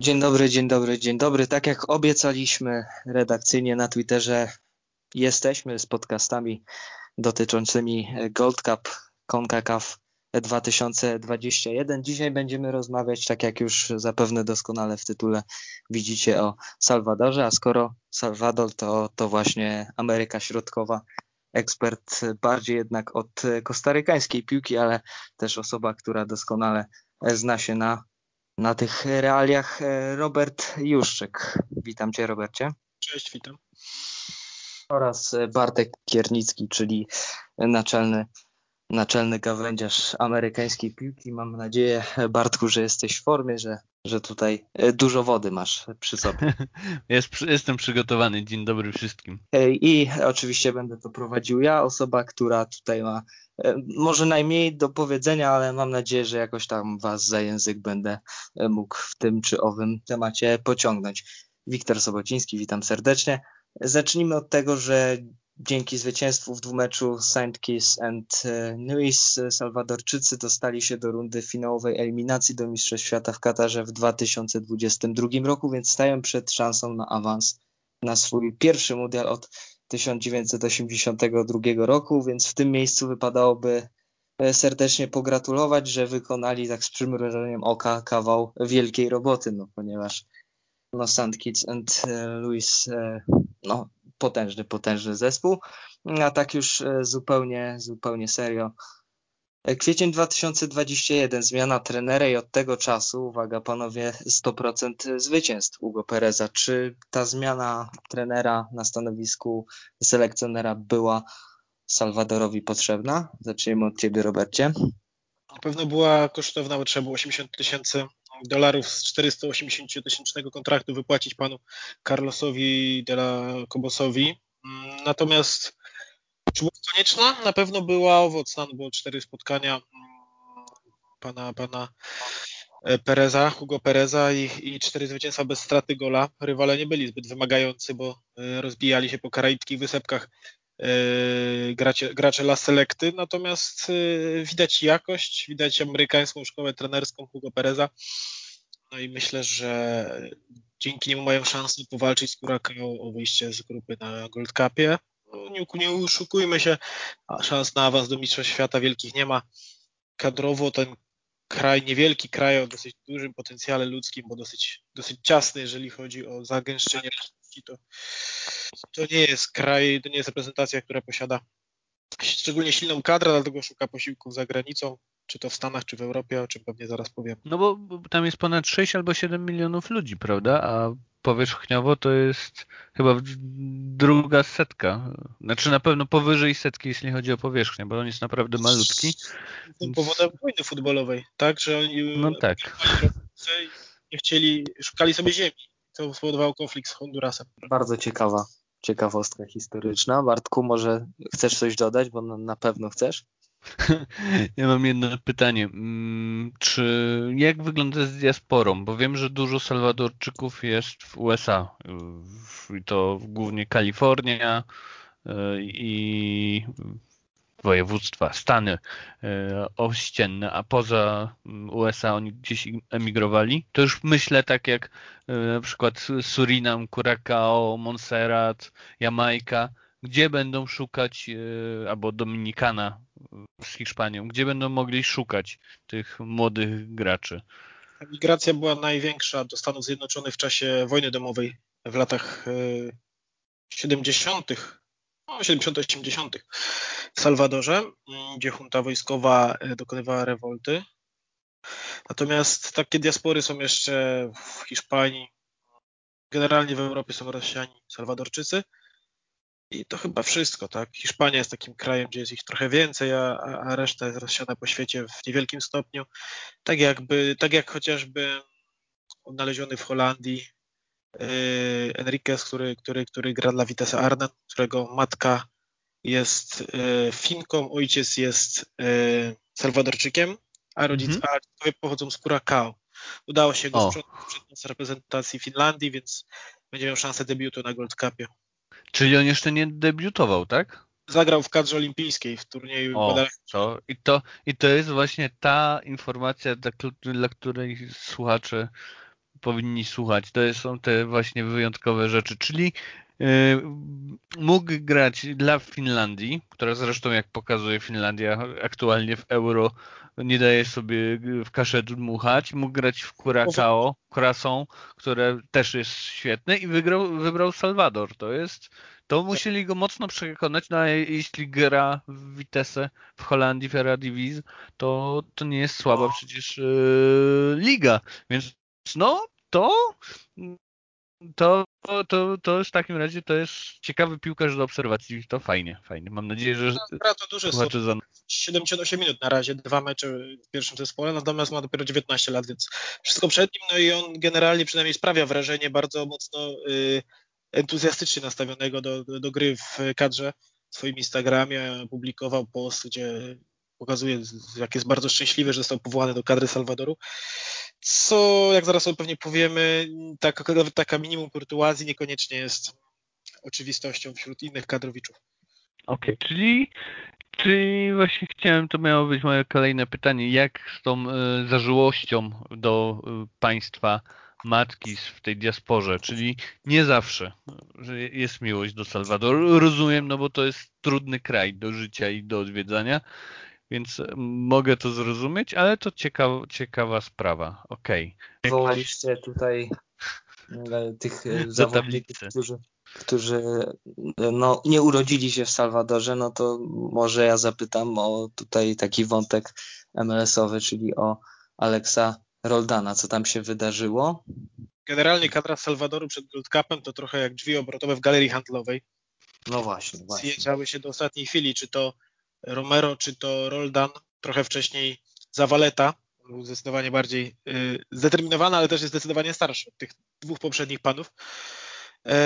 Dzień dobry, dzień dobry, dzień dobry. Tak jak obiecaliśmy redakcyjnie na Twitterze, jesteśmy z podcastami dotyczącymi Gold Cup CONCACAF 2021. Dzisiaj będziemy rozmawiać, tak jak już zapewne doskonale w tytule widzicie, o Salwadorze, a skoro Salwador to, to właśnie Ameryka Środkowa, ekspert bardziej jednak od kostarykańskiej piłki, ale też osoba, która doskonale zna się na na tych realiach e, Robert Juszczyk. Witam Cię, Robercie. Cześć, witam. Oraz e, Bartek Kiernicki, czyli naczelny, naczelny gawędziarz amerykańskiej piłki. Mam nadzieję, Bartku, że jesteś w formie, że, że tutaj e, dużo wody masz przy sobie. Jest, jestem przygotowany. Dzień dobry wszystkim. I oczywiście będę to prowadził ja, osoba, która tutaj ma E, może najmniej do powiedzenia, ale mam nadzieję, że jakoś tam Was za język będę e, mógł w tym czy owym temacie pociągnąć. Wiktor Sobociński, witam serdecznie. Zacznijmy od tego, że dzięki zwycięstwu w dwumeczu St. Kitts and e, Nevis Salwadorczycy dostali się do rundy finałowej eliminacji do Mistrzostw Świata w Katarze w 2022 roku, więc stają przed szansą na awans na swój pierwszy mundial od 1982 roku, więc w tym miejscu wypadałoby e, serdecznie pogratulować, że wykonali tak z przymrużeniem oka kawał wielkiej roboty, no ponieważ no St. Kitts and e, Louis e, no potężny, potężny zespół, a tak już zupełnie, zupełnie serio Kwiecień 2021, zmiana trenera i od tego czasu, uwaga panowie, 100% zwycięstw Hugo Pereza. Czy ta zmiana trenera na stanowisku selekcjonera była Salwadorowi potrzebna? Zacznijmy od ciebie, Robercie. Na pewno była kosztowna, bo trzeba było 80 tysięcy dolarów z 480 tysięcznego kontraktu wypłacić panu Carlosowi de la Cobosowi. Natomiast czy była konieczna? Na pewno była owocna, bo cztery spotkania mm, pana, pana e, Pereza, Hugo Pereza i, i cztery zwycięstwa bez straty gola. Rywale nie byli zbyt wymagający, bo e, rozbijali się po karaickich wysepkach e, gracze, gracze La Selecty, natomiast widać jakość, widać amerykańską szkołę trenerską Hugo Pereza. No i myślę, że dzięki niemu mają szansę powalczyć z Curacao o wyjście z grupy na Gold Cupie nie, nie uszukujmy się, szans na awans do Mistrzostw Świata wielkich nie ma. Kadrowo ten kraj, niewielki kraj o dosyć dużym potencjale ludzkim, bo dosyć, dosyć ciasny, jeżeli chodzi o zagęszczenie to, to nie jest kraj, to nie jest reprezentacja, która posiada szczególnie silną kadrę, dlatego szuka posiłków za granicą, czy to w Stanach, czy w Europie, o czym pewnie zaraz powiem. No bo tam jest ponad 6 albo 7 milionów ludzi, prawda? A powierzchniowo to jest chyba druga setka. Znaczy na pewno powyżej setki, jeśli chodzi o powierzchnię, bo on jest naprawdę malutki. Tym powodem wojny futbolowej, tak? Że oni no tak. nie chcieli, szukali sobie ziemi. To spowodowało konflikt z Hondurasem. Bardzo ciekawa ciekawostka historyczna. Bartku, może chcesz coś dodać, bo na pewno chcesz? Ja mam jedno pytanie. Mm, czy jak wygląda z diasporą? Bo wiem, że dużo Salwadorczyków jest w USA. I to głównie Kalifornia y, i województwa, Stany y, ościenne, a poza mm, USA oni gdzieś emigrowali. To już myślę tak jak y, na przykład Surinam, Curacao, Montserrat, Jamajka gdzie będą szukać, albo Dominikana z Hiszpanią, gdzie będą mogli szukać tych młodych graczy? Migracja była największa do Stanów Zjednoczonych w czasie wojny domowej w latach 70., e, no 70-80 w Salwadorze, gdzie junta wojskowa e, dokonywała rewolty. Natomiast takie diaspory są jeszcze w Hiszpanii, generalnie w Europie są Rosjanie, Salwadorczycy. I to chyba wszystko, tak? Hiszpania jest takim krajem, gdzie jest ich trochę więcej, a, a reszta jest rozsiana po świecie w niewielkim stopniu. Tak jakby, tak jak chociażby odnaleziony w Holandii Enriquez, który, który, który gra dla Vitesse Arnhem, którego matka jest yy, Finką, ojciec jest yy, Salwadorczykiem, a rodzice -hmm. pochodzą z Curacao. Udało się go sprzątnąć z reprezentacji Finlandii, więc będzie miał szansę debiutu na Gold Cupie. Czyli on jeszcze nie debiutował, tak? Zagrał w kadrze olimpijskiej w turnieju. O, to, i, to, I to jest właśnie ta informacja, dla, dla której słuchacze powinni słuchać. To są te właśnie wyjątkowe rzeczy, czyli yy, mógł grać dla Finlandii, która zresztą jak pokazuje Finlandia aktualnie w euro nie daje sobie w kaszę dmuchać. Mógł grać w Curacao, Curacao, które też jest świetne i wygrał, wybrał Salwador. To jest to musieli go mocno przekonać, no a jeśli gra w Vitesse w Holandii, w Eredivisie, to, to nie jest słaba przecież yy, liga. Więc no, to to, to, to w takim razie to jest ciekawy piłkarz do obserwacji. To fajnie, fajnie. Mam nadzieję, że no, to duże są. Za... 78 minut na razie, dwa mecze w pierwszym zespole, natomiast ma dopiero 19 lat, więc wszystko przed nim, no i on generalnie przynajmniej sprawia wrażenie bardzo mocno yy, entuzjastycznie nastawionego do, do, do gry w kadrze. W swoim Instagramie publikował post, gdzie pokazuje, jak jest bardzo szczęśliwy, że został powołany do kadry Salwadoru. Co, jak zaraz sobie pewnie powiemy, taka, taka minimum kurtuazji niekoniecznie jest oczywistością wśród innych kadrowiczów. Okej, okay, czyli, czyli właśnie chciałem, to miało być moje kolejne pytanie, jak z tą y, zażyłością do y, państwa matki w tej diasporze, czyli nie zawsze że jest miłość do Salwadoru. Rozumiem, no bo to jest trudny kraj do życia i do odwiedzania, więc mogę to zrozumieć, ale to ciekawa, ciekawa sprawa. Okej. Okay. Wołaliście tutaj e, tych e, zawodników, którzy, którzy no, nie urodzili się w Salwadorze, no to może ja zapytam o tutaj taki wątek MLS-owy, czyli o Aleksa Roldana, co tam się wydarzyło? Generalnie kadra Salwadoru przed World Cupem to trochę jak drzwi obrotowe w galerii handlowej. No właśnie, właśnie. Zjeżdżały się do ostatniej chwili, czy to Romero, czy to Roldan, trochę wcześniej Zawaleta, był zdecydowanie bardziej y, zdeterminowany, ale też jest zdecydowanie starszy od tych dwóch poprzednich panów. E,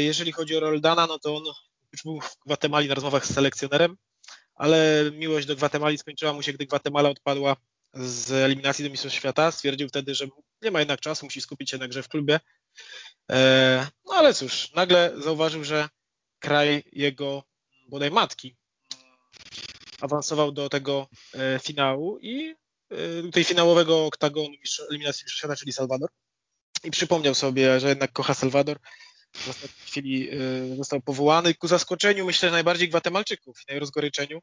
jeżeli chodzi o Roldana, no to on już był w Gwatemali na rozmowach z selekcjonerem, ale miłość do Gwatemali skończyła mu się, gdy Gwatemala odpadła z eliminacji do Mistrzostw Świata. Stwierdził wtedy, że nie ma jednak czasu, musi skupić się na grze w klubie. E, no ale cóż, nagle zauważył, że kraj jego bodaj matki awansował do tego e, finału i e, tej finałowego oktagonu eliminacji Mistrzostw Świata, czyli Salwador. I przypomniał sobie, że jednak kocha Salwador. W ostatniej chwili został powołany ku zaskoczeniu, myślę, najbardziej Gwatemalczyków i najrozgoryczeniu,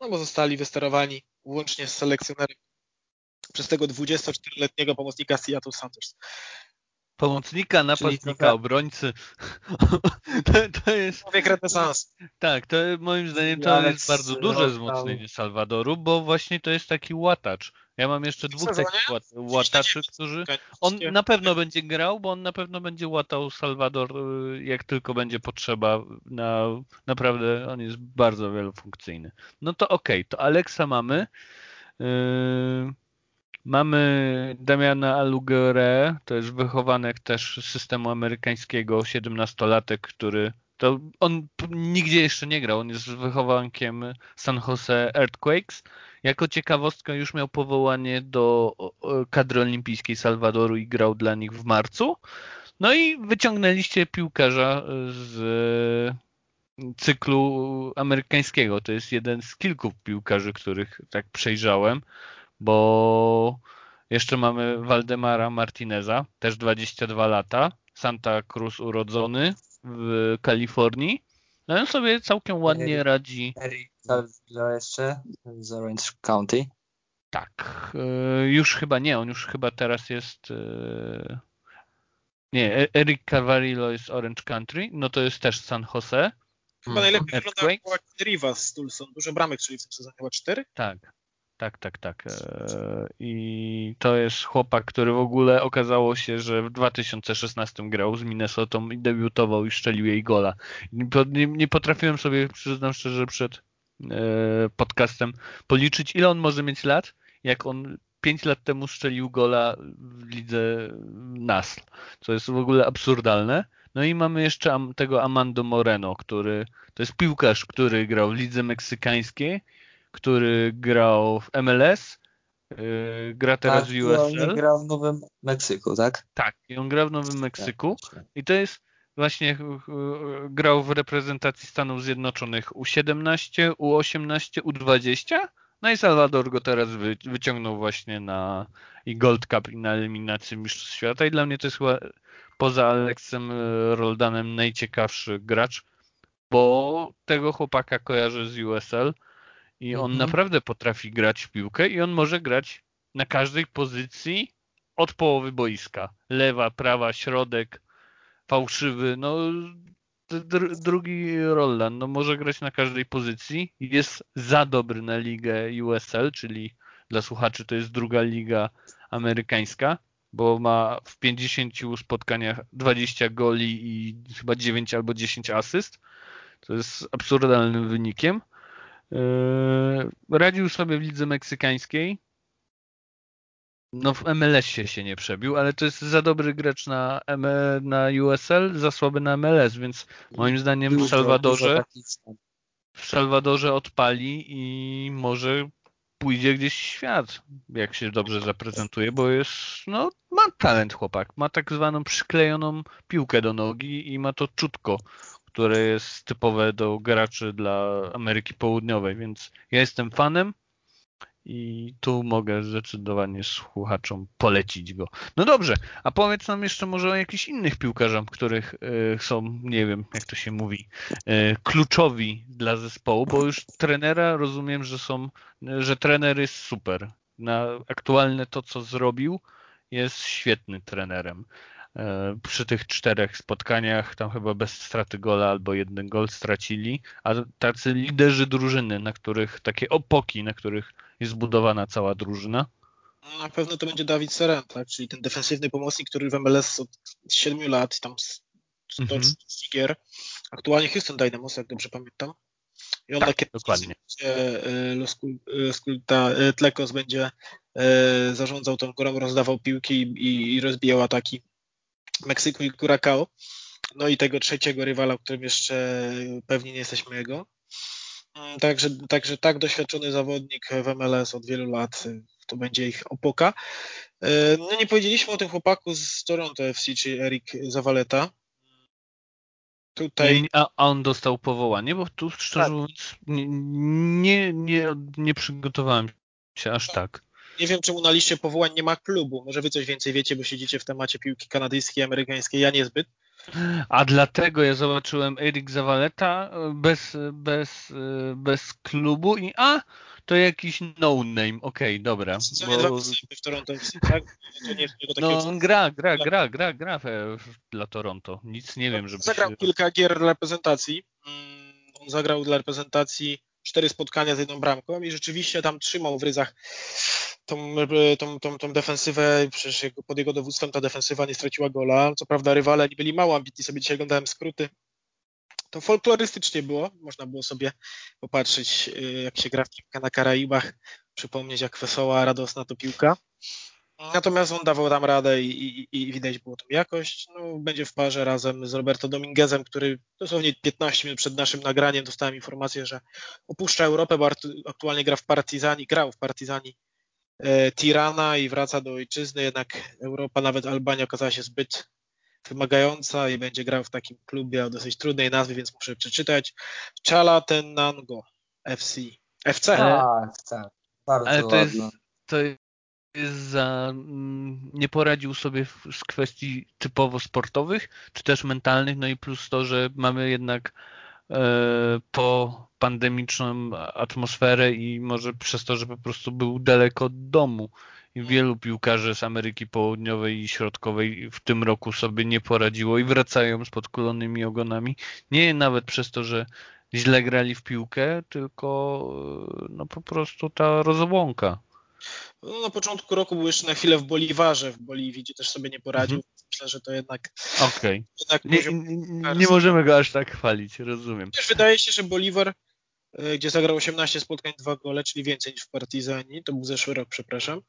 no bo zostali wysterowani łącznie z selekcjonerem przez tego 24-letniego pomocnika Seattle Sanders. Pomocnika, napastnika, trochę... obrońcy. to, to jest... Człowiek renesans. Tak, to moim zdaniem to jest bardzo duże wzmocnienie Salwadoru, bo właśnie to jest taki łatacz. Ja mam jeszcze dwóch takich łataczy, którzy... On na pewno będzie grał, bo on na pewno będzie łatał Salwador, y, jak tylko będzie potrzeba. Na, naprawdę on jest bardzo wielofunkcyjny. No to okej, okay, to Alexa mamy. Yy... Mamy Damiana Alugere, to jest wychowanek też systemu amerykańskiego, 17-latek, który to on nigdzie jeszcze nie grał, on jest wychowankiem San Jose Earthquakes. Jako ciekawostka już miał powołanie do kadry olimpijskiej Salwadoru i grał dla nich w marcu. No i wyciągnęliście piłkarza z cyklu amerykańskiego. To jest jeden z kilku piłkarzy, których tak przejrzałem bo jeszcze mamy Waldemara Martineza, też 22 lata, Santa Cruz urodzony w Kalifornii. No on sobie całkiem ładnie Eric, radzi. Eric jeszcze z Orange County. Tak. E, już chyba nie, on już chyba teraz jest. E, nie, e, Eric Cavarillo jest Orange Country, no to jest też San Jose. Chyba najlepiej wygląda Rivas z Tulson. Dużo bramek, czyli w tym sezonie chyba cztery? Tak. Tak, tak, tak. E, I to jest chłopak, który w ogóle okazało się, że w 2016 grał z Minnesotą i debiutował i szczelił jej gola. Nie, nie potrafiłem sobie, przyznam szczerze, przed e, podcastem policzyć, ile on może mieć lat, jak on 5 lat temu strzelił gola w lidze NASL, co jest w ogóle absurdalne. No i mamy jeszcze tego Amando Moreno, który to jest piłkarz, który grał w lidze meksykańskiej który grał w MLS, yy, gra teraz tak, w USL. On grał w Nowym Meksyku, tak? Tak, i on grał w Nowym Meksyku. tak, i to jest właśnie yy, grał w reprezentacji Stanów Zjednoczonych U17, U18, U20, No i Salvador go teraz wy, wyciągnął właśnie na i Gold Cup i na eliminację Mistrzostw Świata. I dla mnie to jest chyba poza Aleksem Roldanem najciekawszy gracz, bo tego chłopaka kojarzę z USL i on mhm. naprawdę potrafi grać w piłkę i on może grać na każdej pozycji od połowy boiska. Lewa, prawa, środek, fałszywy, no dr drugi Roland, no może grać na każdej pozycji. Jest za dobry na ligę USL, czyli dla słuchaczy to jest druga liga amerykańska, bo ma w 50 spotkaniach 20 goli i chyba 9 albo 10 asyst. To jest absurdalnym wynikiem. Yy, radził sobie w lidze meksykańskiej. No w MLS-ie się nie przebił, ale to jest za dobry gracz na, M na USL, za słaby na MLS, więc moim zdaniem w Salwadorze w Salwadorze odpali i może pójdzie gdzieś świat, jak się dobrze zaprezentuje, bo jest, no, ma talent chłopak, ma tak zwaną przyklejoną piłkę do nogi i ma to czutko, które jest typowe do graczy dla Ameryki Południowej, więc ja jestem fanem i tu mogę zdecydowanie słuchaczom polecić go. No dobrze, a powiedz nam jeszcze może o jakichś innych piłkarzach, których y, są, nie wiem jak to się mówi, y, kluczowi dla zespołu, bo już trenera rozumiem, że są, że trener jest super. Na aktualne to, co zrobił, jest świetny trenerem. E, przy tych czterech spotkaniach tam chyba bez straty gola albo jeden gol stracili, a tacy liderzy drużyny, na których takie opoki, na których jest zbudowana cała drużyna. Na pewno to będzie Dawid Seren, tak? czyli ten defensywny pomocnik, który w MLS od 7 lat, tam 100 mhm. gier. Aktualnie Houston Dynamos, jak dobrze pamiętam. I on tak, takie dokładnie. E, Los e, Tlekos będzie zarządzał tą górą, rozdawał piłki i, i rozbijał ataki Meksyku i Curacao. No i tego trzeciego rywala, o którym jeszcze pewnie nie jesteśmy jego. Mm, także, także tak doświadczony zawodnik w MLS od wielu lat, to będzie ich opoka. E, no nie powiedzieliśmy o tym chłopaku z Toronto FC, czyli Erik Zawaleta. Tutaj... A, on dostał powołanie, bo tu szczerze tak. mówiąc nie, nie, nie, nie przygotowałem się aż tak. Nie wiem, czemu na liście powołań nie ma klubu. Może wy coś więcej wiecie, bo siedzicie w temacie piłki kanadyjskiej, amerykańskiej. Ja niezbyt. A dlatego ja zobaczyłem Erik Zawaleta bez, bez, bez klubu i a, to jakiś no name. Okej, okay, dobra. Bo... w Toronto, tak? no, on gra, gra, gra, gra, gra dla Toronto. Nic nie wiem, żeby Zagrał kilka gier dla reprezentacji. Mm, on zagrał dla reprezentacji cztery spotkania z jedną bramką i rzeczywiście tam trzymał w ryzach tą, tą, tą, tą defensywę, przecież pod jego dowództwem ta defensywa nie straciła gola. Co prawda rywale nie byli mało ambitni, sobie dzisiaj oglądałem skróty. To folklorystycznie było, można było sobie popatrzeć, y, jak się gra w piłkę na Karaibach, przypomnieć, jak wesoła, radosna to piłka. Natomiast on dawał tam radę i, i, i widać było tą jakość. No, będzie w parze razem z Roberto Dominguezem, który dosłownie 15 minut przed naszym nagraniem dostałem informację, że opuszcza Europę, bo aktualnie gra w Partizani, grał w Partizani E, Tirana i wraca do ojczyzny, jednak Europa, nawet Albania okazała się zbyt wymagająca i będzie grał w takim klubie o dosyć trudnej nazwie, więc muszę przeczytać. Chalatenango FC. FC. A, FC. Bardzo Ale to jest, to jest za, mm, nie poradził sobie z kwestii typowo sportowych, czy też mentalnych, no i plus to, że mamy jednak e, po pandemiczną atmosferę i może przez to, że po prostu był daleko od domu. I wielu piłkarzy z Ameryki Południowej i Środkowej w tym roku sobie nie poradziło i wracają z podkulonymi ogonami. Nie nawet przez to, że źle grali w piłkę, tylko no po prostu ta rozłąka. No, na początku roku był jeszcze na chwilę w Boliwarze, w Boliwii, gdzie też sobie nie poradził. Mhm. Myślę, że to jednak. Okej. Okay. Nie, nie, nie, możemy go aż tak chwalić, rozumiem. Też wydaje się, że Bolivar E, gdzie zagrał 18 spotkań, dwa gole, czyli więcej niż w Partizani, to był zeszły rok, przepraszam,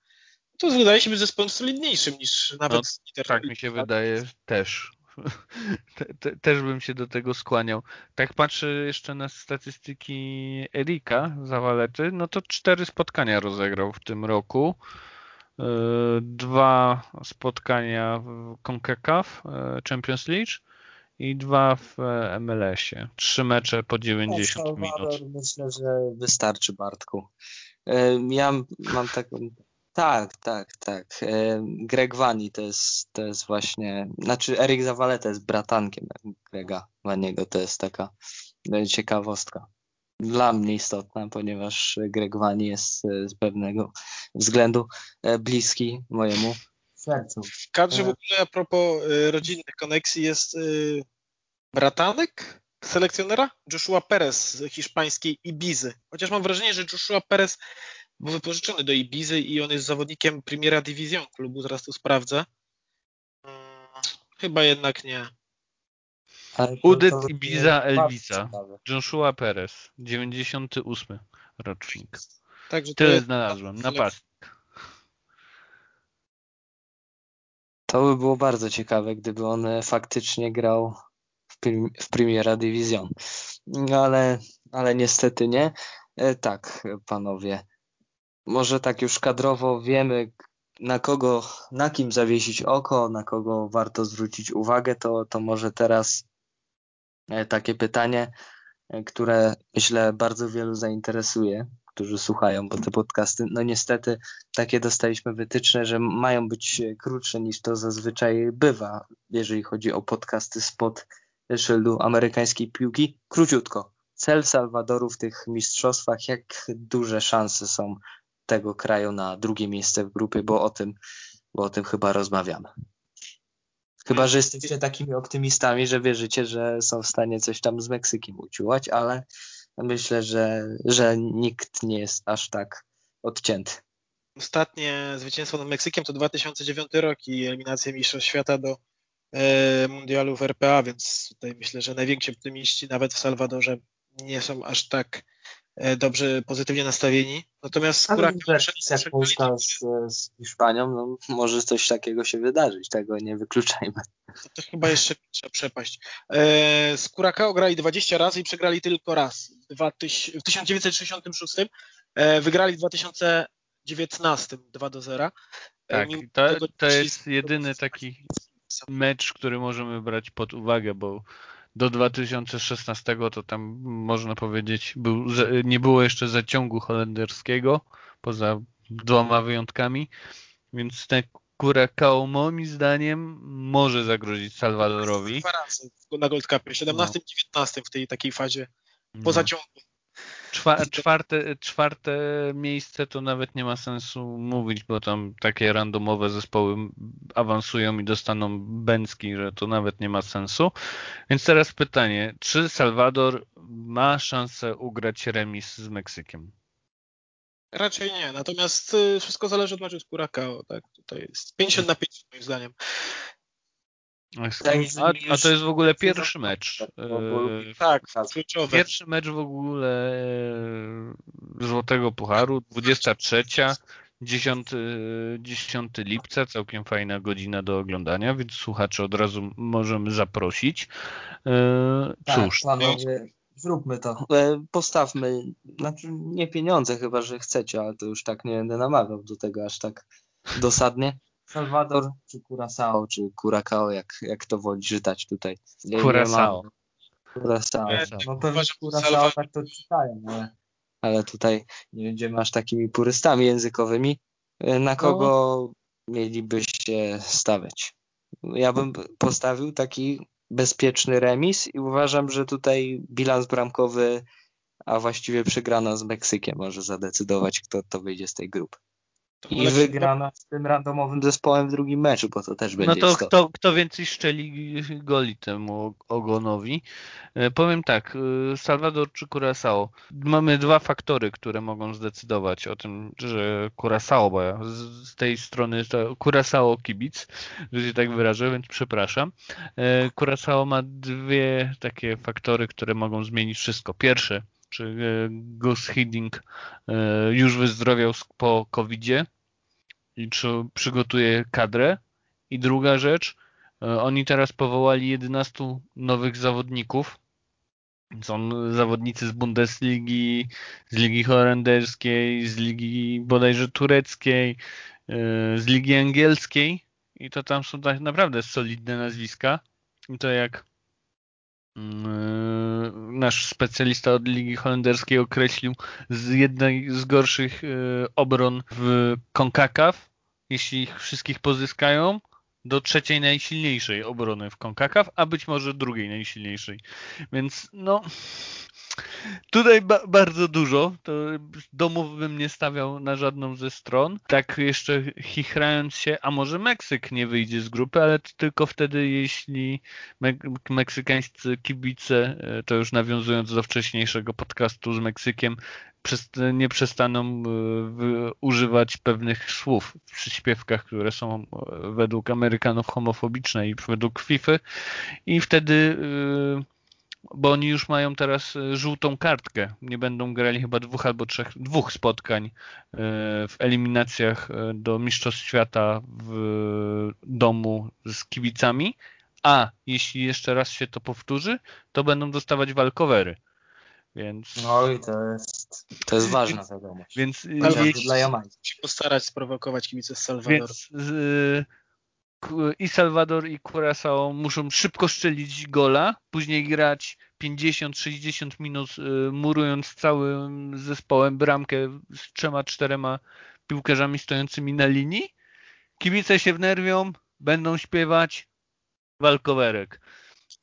to wydaje się być zespołem solidniejszym niż nawet no, Inter. Tak mi się wydaje też. Te, te, też bym się do tego skłaniał. Tak patrzę jeszcze na statystyki Erika Zawalety, no to cztery spotkania rozegrał w tym roku. E, dwa spotkania w CONCACAF e, Champions League i dwa w e, MLS-ie. Trzy mecze po 90 no, minut. Myślę, że wystarczy Bartku. Ja mam taką. Tak, tak, tak. Greg Vani to jest, to jest właśnie. Znaczy, Erik Zawaleta jest bratankiem Grega Vaniego. To jest taka ciekawostka. Dla mnie istotna, ponieważ Greg Vani jest z pewnego względu bliski mojemu sercu. W kadrze w ogóle a propos rodzinnych koneksji jest bratanek selekcjonera Joshua Perez z hiszpańskiej Ibizy. Chociaż mam wrażenie, że Joshua Perez był wypożyczony do Ibizy i on jest zawodnikiem Primera Division klubu, zaraz to sprawdzę. Hmm, chyba jednak nie. Udyt Ibiza Elvisa. Joshua Perez, 98 rocznik. Także Tyle jest... znalazłem, napastnik. To by było bardzo ciekawe, gdyby on faktycznie grał w Primera Division. Ale, ale niestety nie. E, tak, panowie. Może tak już kadrowo wiemy, na kogo, na kim zawiesić oko, na kogo warto zwrócić uwagę, to, to może teraz e, takie pytanie, e, które myślę bardzo wielu zainteresuje, którzy słuchają, bo te podcasty, no niestety takie dostaliśmy wytyczne, że mają być krótsze niż to zazwyczaj bywa, jeżeli chodzi o podcasty spod szyldu amerykańskiej piłki. Króciutko. Cel Salwadoru w tych mistrzostwach, jak duże szanse są tego kraju na drugie miejsce w grupie, bo o tym, bo o tym chyba rozmawiamy. Chyba, że jesteście takimi optymistami, że wierzycie, że są w stanie coś tam z Meksykiem uciułać, ale myślę, że, że nikt nie jest aż tak odcięty. Ostatnie zwycięstwo nad Meksykiem to 2009 rok i eliminacja Mistrzostw Świata do E, mundialu w RPA, więc tutaj myślę, że najwięksi optymiści nawet w Salwadorze nie są aż tak dobrze, pozytywnie nastawieni. Natomiast skóra jak Polska z, z Hiszpanią, no, może coś takiego się wydarzyć, tego nie wykluczajmy. To, to chyba jeszcze trzeba przepaść. E, z Curacao grali 20 razy i przegrali tylko raz. W 1966 e, wygrali w 2019 2 do 0. Tak, to, to jest jedyny taki mecz, który możemy brać pod uwagę, bo do 2016 to tam można powiedzieć był, nie było jeszcze zaciągu holenderskiego, poza dwoma wyjątkami, więc ten Curacao moim zdaniem może zagrozić Salwadorowi. Dwa razy na Gold Cupie, 17-19 no. w tej takiej fazie po no. zaciągu. Czwarte, czwarte miejsce to nawet nie ma sensu mówić, bo tam takie randomowe zespoły awansują i dostaną bęcki, że to nawet nie ma sensu. Więc teraz pytanie, czy Salwador ma szansę ugrać remis z Meksykiem? Raczej nie, natomiast y, wszystko zależy od meczu z Curacao, tak, tutaj jest 50 na 50 moim zdaniem. A, a, to jest w ogóle pierwszy mecz. E, tak, kluczowy. Pierwszy mecz w ogóle e, Złotego Pucharu, 23, 10, 10 lipca, całkiem fajna godzina do oglądania, więc słuchacze od razu możemy zaprosić. E, tak, cóż. Tak, panowie, zróbmy to. Postawmy, znaczy nie pieniądze chyba, że chcecie, ale to już tak nie będę namawiał do tego aż tak dosadnie. Salwador czy Curaçao, czy Curacao, jak, jak to woli czytać tutaj. Curaçao. Curaçao. No pewnie Curaçao tak to czytają, ale, ale tutaj nie będziemy aż takimi purystami językowymi. Na no. kogo no. mielibyście stawiać? Ja bym postawił taki bezpieczny remis i uważam, że tutaj bilans bramkowy, a właściwie przegrana z Meksykiem może zadecydować, kto to wyjdzie z tej grupy. I wygrana z tym randomowym zespołem w drugim meczu, bo to też będzie No to kto, kto więcej szczeli goli temu ogonowi. E, powiem tak, e, Salvador czy Curaçao. Mamy dwa faktory, które mogą zdecydować o tym, że Curaçao, bo ja z, tej strony to Curaçao kibic, że się tak wyrażę, więc przepraszam. E, Curaçao ma dwie takie faktory, które mogą zmienić wszystko. Pierwsze, czy Gus Hiddink już wyzdrowiał po COVID-zie i czy przygotuje kadrę. I druga rzecz, e, oni teraz powołali 11 nowych zawodników. Są zawodnicy z Bundesligi, z Ligi Holenderskiej, z Ligi bodajże tureckiej, e, z Ligi Angielskiej i to tam są tak naprawdę solidne nazwiska. I to jak nasz specjalista od Ligi Holenderskiej określił z jednej z gorszych y, obron w CONCACAF, jeśli ich wszystkich pozyskają, do trzeciej najsilniejszej obrony w CONCACAF, a być może drugiej najsilniejszej. Więc no Tutaj ba bardzo dużo. To domów bym nie stawiał na żadną ze stron. Tak jeszcze chichrając się, a może Meksyk nie wyjdzie z grupy, ale tylko wtedy, jeśli me meksykańscy kibice, e, to już nawiązując do wcześniejszego podcastu z Meksykiem, nie przestaną e, używać pewnych słów w przyśpiewkach, które są e, według Amerykanów homofobiczne i według FIFA i wtedy bo oni już mają teraz e, żółtą kartkę. Nie będą grali chyba dwóch albo trzech, dwóch spotkań e, w eliminacjach e, do Mistrzostw Świata w domu z kibicami, a jeśli jeszcze raz się to powtórzy, to będą dostawać walkowery. Więc... No i to jest, to jest ważna wiadomość. Więc jeśli... dla Jamajki. się postarać sprowokować kibice z Salwadoru. Więc i Salwador i Curaçao muszą szybko strzelić gola, później grać 50-60 minut y, murując całym zespołem bramkę z trzema, czterema piłkarzami stojącymi na linii. Kibice się wnerwią, będą śpiewać walkowerek.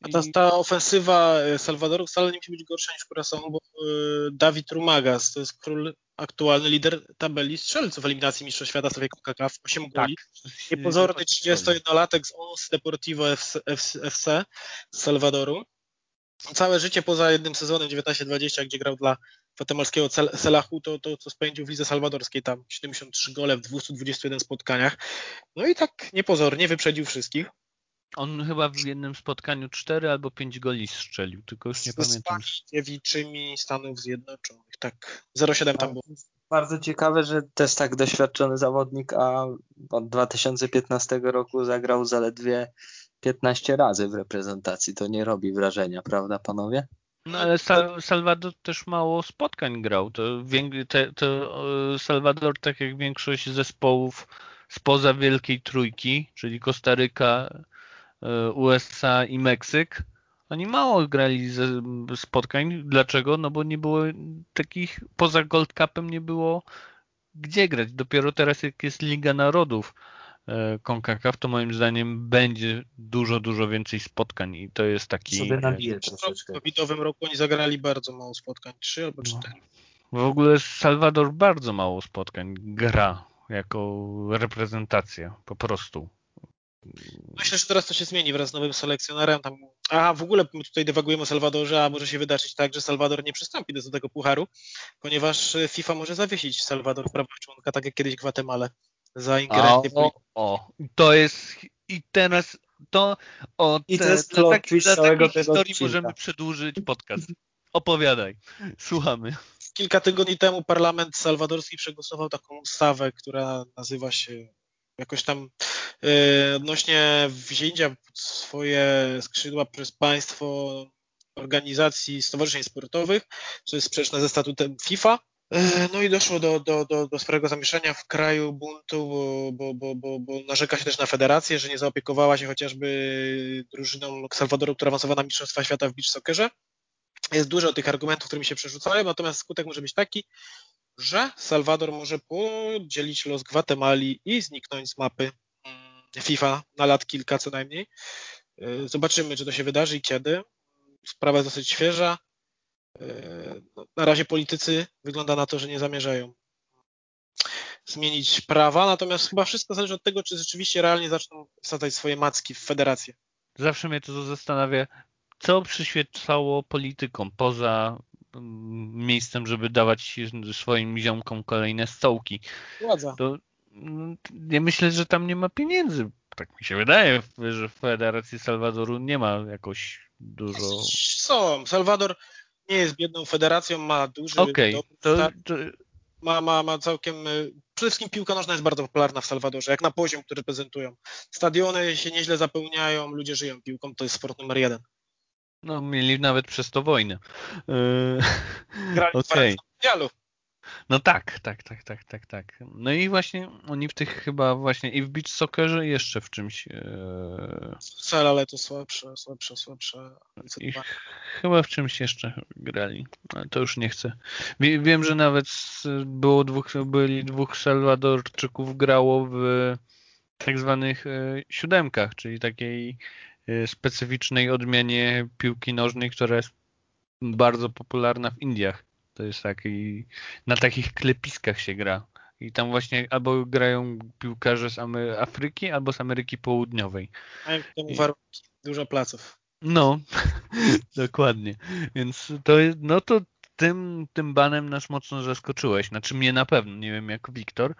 A ta, ta ofensywa Salwadoru wcale nie musi być gorsza niż Curaçao, bo y, Dawid Rumagas to jest król aktualny lider tabeli strzelców eliminacji Mistrzostw Świata sobie CONCACAF, 8 goli. Tak. Niepozorny 31-latek z ONS Deportivo FC, FC z Salwadoru. Całe życie poza jednym sezonem 19-20, gdzie grał dla Fatemalskiego Selahu, to, to co spędził w lidze salwadorskiej, tam 73 gole w 221 spotkaniach. No i tak niepozornie wyprzedził wszystkich. On chyba w jednym spotkaniu 4 albo 5 goli strzelił, tylko już nie z pamiętam. Z dziewiczymi Stanów Zjednoczonych, tak. 0,7 tam było. Bardzo ciekawe, że też tak doświadczony zawodnik, a od 2015 roku zagrał zaledwie 15 razy w reprezentacji. To nie robi wrażenia, prawda panowie? No ale Salwador też mało spotkań grał. To, te, to Salwador, tak jak większość zespołów spoza Wielkiej Trójki, czyli Kostaryka, E, USA i Meksyk, oni mało grali ze spotkań. Dlaczego? No bo nie było takich, poza Gold Cupem nie było gdzie grać. Dopiero teraz jak jest Liga Narodów e, CONCACAF, to moim zdaniem będzie dużo, dużo więcej spotkań i to jest taki... Sobie nabiję troszeczkę. W covidowym roku oni zagrali bardzo mało spotkań, trzy albo no. cztery. No. W ogóle Salwador bardzo mało spotkań gra jako reprezentacja, po prostu. Myślę, że teraz to się zmieni wraz z nowym selekcjonerem. Tam... A w ogóle my tutaj dewagujemy o Salwadorze, a może się wydarzyć tak, że Salwador nie przystąpi do tego pucharu, ponieważ FIFA może zawiesić Salwador w prawach członka, tak jak kiedyś Gwatemalę za ingerencję o, o, o, to jest i teraz to o I to te, jest plot taki, dla takiej historii możemy przedłużyć podcast. Opowiadaj, słuchamy. Kilka tygodni temu parlament salwadorski przegłosował taką ustawę, która nazywa się jakoś tam odnośnie wzięcia pod swoje skrzydła przez państwo organizacji stowarzyszeń sportowych, co jest sprzeczne ze statutem FIFA. Yy, no i doszło do, do, do, do sporego zamieszania w kraju, buntu, bo, bo, bo, bo, bo narzeka się też na federację, że nie zaopiekowała się chociażby drużyną Salwadoru, która awansowała na Mistrzostwa Świata w beach soccerze. Jest dużo tych argumentów, którymi się przerzucają, natomiast skutek może być taki, że Salwador może podzielić los Gwatemali i zniknąć z mapy FIFA na lat kilka co najmniej. Y, zobaczymy, czy to się wydarzy i kiedy. Sprawa jest dosyć świeża. Y, no, na razie politycy wygląda na to, że nie zamierzają zmienić prawa, natomiast chyba wszystko zależy od tego, czy rzeczywiście realnie zaczną wsadzać swoje macki w federację. Zawsze mnie to zastanawia, co przyświecało politykom poza miejscem, żeby dawać swoim ziomkom kolejne stołki. Władza. To mm, ja myślę, że tam nie ma pieniędzy. Tak mi się wydaje, że w Federacji Salwadoru nie ma jakoś dużo. Są. Salwador nie jest biedną federacją, ma duży. Okej, okay. to, to... Ma, ma, ma całkiem. Y, przede wszystkim piłka nożna jest bardzo popularna w Salwadorze, jak na poziom, który prezentują. Stadiony się nieźle zapełniają, ludzie żyją piłką, to jest sport numer jeden. No, mieli nawet przez to wojnę. Yy, Grali okay. w No tak, tak, tak, tak, tak, tak. No i właśnie oni w tych chyba właśnie i w beach soccerze jeszcze w czymś. E... Cel, ale to słabsze, słabsze, słabsze. I chyba w czymś jeszcze grali, ale to już nie chcę. Wiem, że nawet było dwóch, byli dwóch Salwadorczyków grało w tak zwanych e, siódemkach, czyli takiej e, specyficznej odmianie piłki nożnej, która jest bardzo popularna w Indiach. To jest taki, na takich klepiskach się gra. I tam właśnie albo grają piłkarze z Afryki, albo z Ameryki Południowej. Jak to warunki? Dużo placów. No, dokładnie. Więc to jest, no to tym, tym banem nas mocno zaskoczyłeś. Znaczy mnie na pewno, nie wiem jak Wiktor,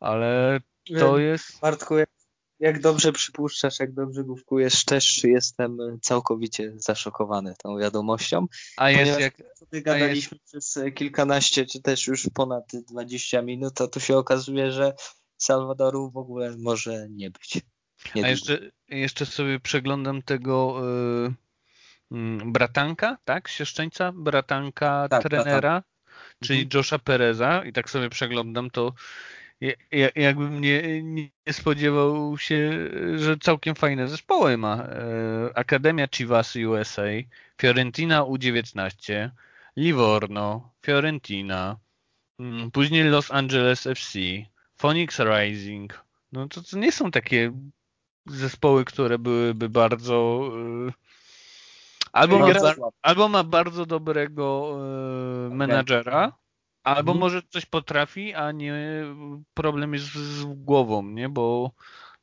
ale to jest... Bartku, jak dobrze przypuszczasz, jak dobrze główkujesz, też jestem całkowicie zaszokowany tą wiadomością. A jest jak... Sobie gadaliśmy jest... przez kilkanaście, czy też już ponad 20 minut, a tu się okazuje, że Salwadoru w ogóle może nie być. Nie a jeszcze, jeszcze sobie przeglądam tego yy, bratanka, tak? Sieszczeńca? Bratanka tak, trenera, bratanka. czyli mhm. Josha Pereza i tak sobie przeglądam, to jakbym nie, nie spodziewał się, że całkiem fajne zespoły ma. E, Akademia Chivas USA, Fiorentina U19, Livorno, Fiorentina, mm, później Los Angeles FC, Phoenix Rising. No to, to nie są takie zespoły, które byłyby bardzo e, albo ma, albo ma bardzo dobrego e, menadżera, Albo mhm. może coś potrafi, a nie problem jest z głową, nie? Bo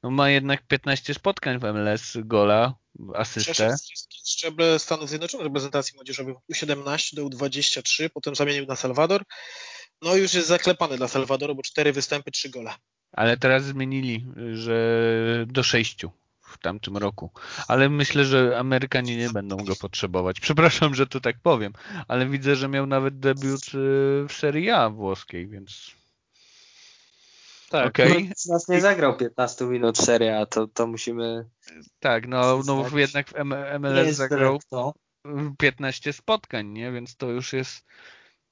no, ma jednak 15 spotkań w MLS, gola, asystę. Szczeble Stanów Zjednoczonych reprezentacji młodzieżowej U17 do U23, potem zamienił na Salwador. No już jest zaklepany dla Salwadoru, bo 4 występy, 3 gole. Ale teraz zmienili, że do 6 w tamtym roku. Ale myślę, że Amerykanie nie będą go potrzebować. Przepraszam, że to tak powiem, ale widzę, że miał nawet debiut y, w Serie A włoskiej, więc... Tak, okay. no, nas nie zagrał 15 minut Serie A, to, to musimy... Tak, no, no jednak w MLS zagrał 15 spotkań, nie? Więc to już jest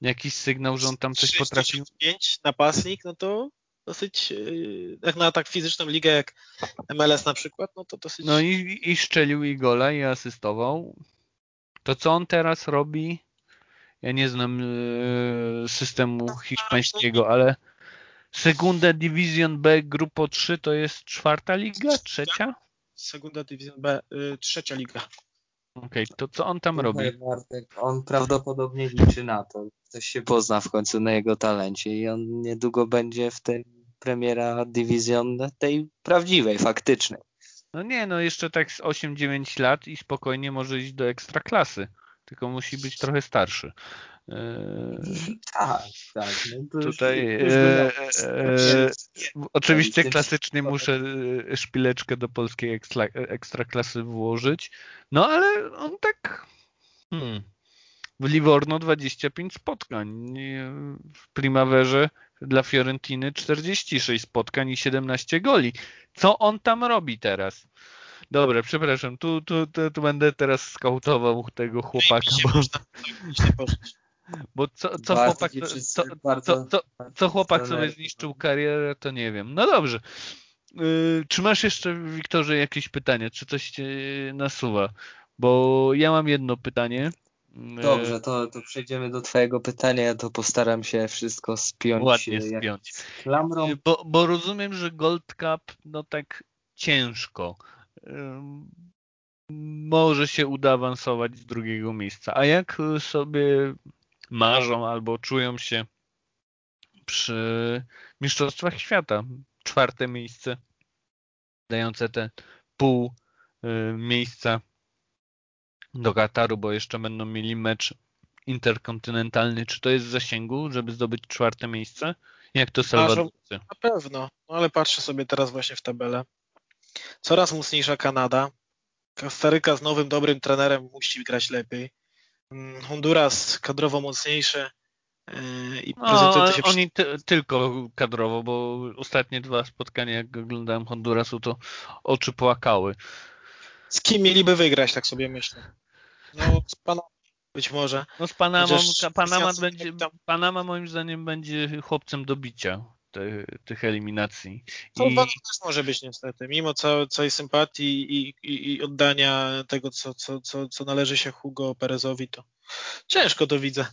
jakiś sygnał, że on tam coś potrafił. 5 napastnik, no to dosyć, y, jak na tak fizyczną ligę jak MLS na przykład, no to dosyć... No i, i szczelił i gola i asystował. To co on teraz robi? Ja nie znam y, systemu hiszpańskiego, ale Segunda Division B Grupo 3 to jest czwarta liga? Trzecia? Segunda Division B, y, trzecia liga. Okej, okay, to co on tam robi? On prawdopodobnie liczy na to. Ktoś się pozna w końcu na jego talencie i on niedługo będzie w tej premiera Division tej prawdziwej, faktycznej. No nie, no jeszcze tak z 8-9 lat i spokojnie może iść do ekstraklasy. Tylko musi być trochę starszy. Eee, tak, tak. No tutaj już, e, e, oczywiście klasycznie muszę e, szpileczkę do polskiej ekstra, ekstraklasy włożyć. No ale on tak. Hmm, w Livorno 25 spotkań. W Primaverze dla Fiorentiny 46 spotkań i 17 goli. Co on tam robi teraz? Dobra, przepraszam, tu, tu, tu, tu będę teraz skautował tego chłopaka. Bo, bo co, co chłopak, co, co, co, chłopak sobie zniszczył karierę, to nie wiem. No dobrze. Yy, czy masz jeszcze, Wiktorze, jakieś pytanie? Czy coś cię nasuwa? Bo ja mam jedno pytanie. Dobrze, to, to przejdziemy do Twojego pytania. Ja to postaram się wszystko spiąć. Ładnie e, spiąć. Klamrą. Bo, bo rozumiem, że Gold Cup no tak ciężko. Może się uda awansować z drugiego miejsca. A jak sobie marzą albo czują się przy Mistrzostwach Świata? Czwarte miejsce, dające te pół y, miejsca do Kataru, bo jeszcze będą mieli mecz interkontynentalny. Czy to jest w zasięgu, żeby zdobyć czwarte miejsce? Jak to Salwadorcy? Na pewno, no ale patrzę sobie teraz właśnie w tabelę. Coraz mocniejsza Kanada. Kastaryka z nowym, dobrym trenerem musi grać lepiej. Mm, Honduras kadrowo mocniejszy. Yy, I no, się... Oni ty tylko kadrowo, bo ostatnie dwa spotkania, jak oglądałem Hondurasu, to oczy płakały. Z kim mieliby wygrać, tak sobie myślę. No, z Panamą. być może. No z Panamą, Panama, będzie, Panama moim zdaniem będzie chłopcem do bicia te, tych eliminacji. To I... też może być niestety, mimo całej, całej sympatii i, i, i oddania tego, co, co, co, co należy się Hugo Perezowi, to ciężko to widzę.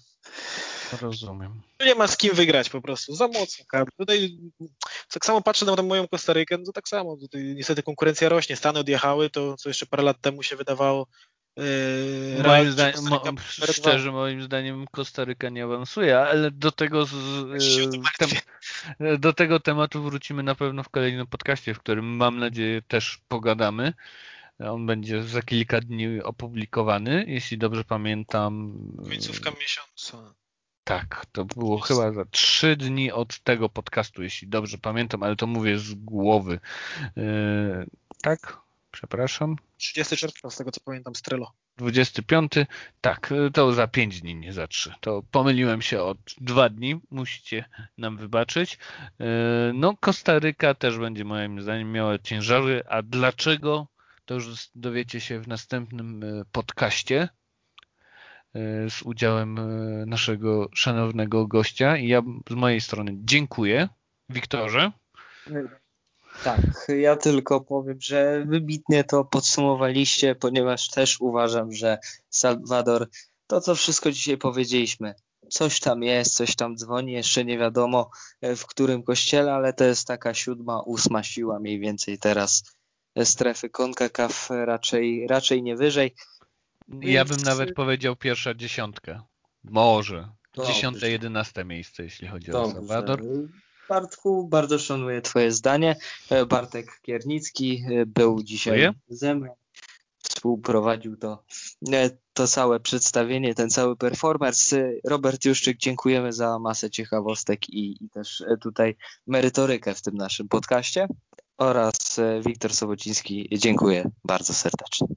Rozumiem. Nie ma z kim wygrać po prostu. Za mocno. Tutaj tak samo patrzę na moją Kostarykę, no to tak samo. Tutaj niestety konkurencja rośnie. Stany odjechały, to co jeszcze parę lat temu się wydawało Yy, moim zdaniem, mo, szczerze, moim zdaniem Kostaryka nie awansuje, ale do tego, z, tem, do tego tematu wrócimy na pewno w kolejnym podcaście, w którym mam nadzieję też pogadamy. On będzie za kilka dni opublikowany, jeśli dobrze pamiętam. Końcówka miesiąca. Tak, to było chyba za trzy dni od tego podcastu, jeśli dobrze pamiętam, ale to mówię z głowy. Yy, tak? Przepraszam. 30 czerwca, z tego co pamiętam, Strelo. 25, tak, to za 5 dni, nie za 3. To pomyliłem się od 2 dni, musicie nam wybaczyć. Yy, no, Kostaryka też będzie moim zdaniem miała ciężary, a dlaczego? To już dowiecie się w następnym yy, podcaście z udziałem naszego szanownego gościa. I ja z mojej strony dziękuję. Wiktorze. Tak, ja tylko powiem, że wybitnie to podsumowaliście, ponieważ też uważam, że Salwador, to co wszystko dzisiaj powiedzieliśmy, coś tam jest, coś tam dzwoni, jeszcze nie wiadomo e, w którym kościele, ale to jest taka siódma, ósma siła mniej więcej teraz strefy CONCACAF raczej, raczej nie wyżej. Więc... Ja bym nawet powiedział pierwsza dziesiątka. Może. Dziesiąte, jedenaste miejsce, jeśli chodzi Dobrze. o Salwador. Bartku, bardzo szanuję Twoje zdanie. E, Bartek Kiernicki e, był dzisiaj ze mną. Współprowadził to, e, to całe przedstawienie, ten cały performance. Robert Juszczyk, dziękujemy za masę ciekawostek i, i też tutaj merytorykę w tym naszym podcaście. Oraz Wiktor Sobociński, dziękuję bardzo serdecznie.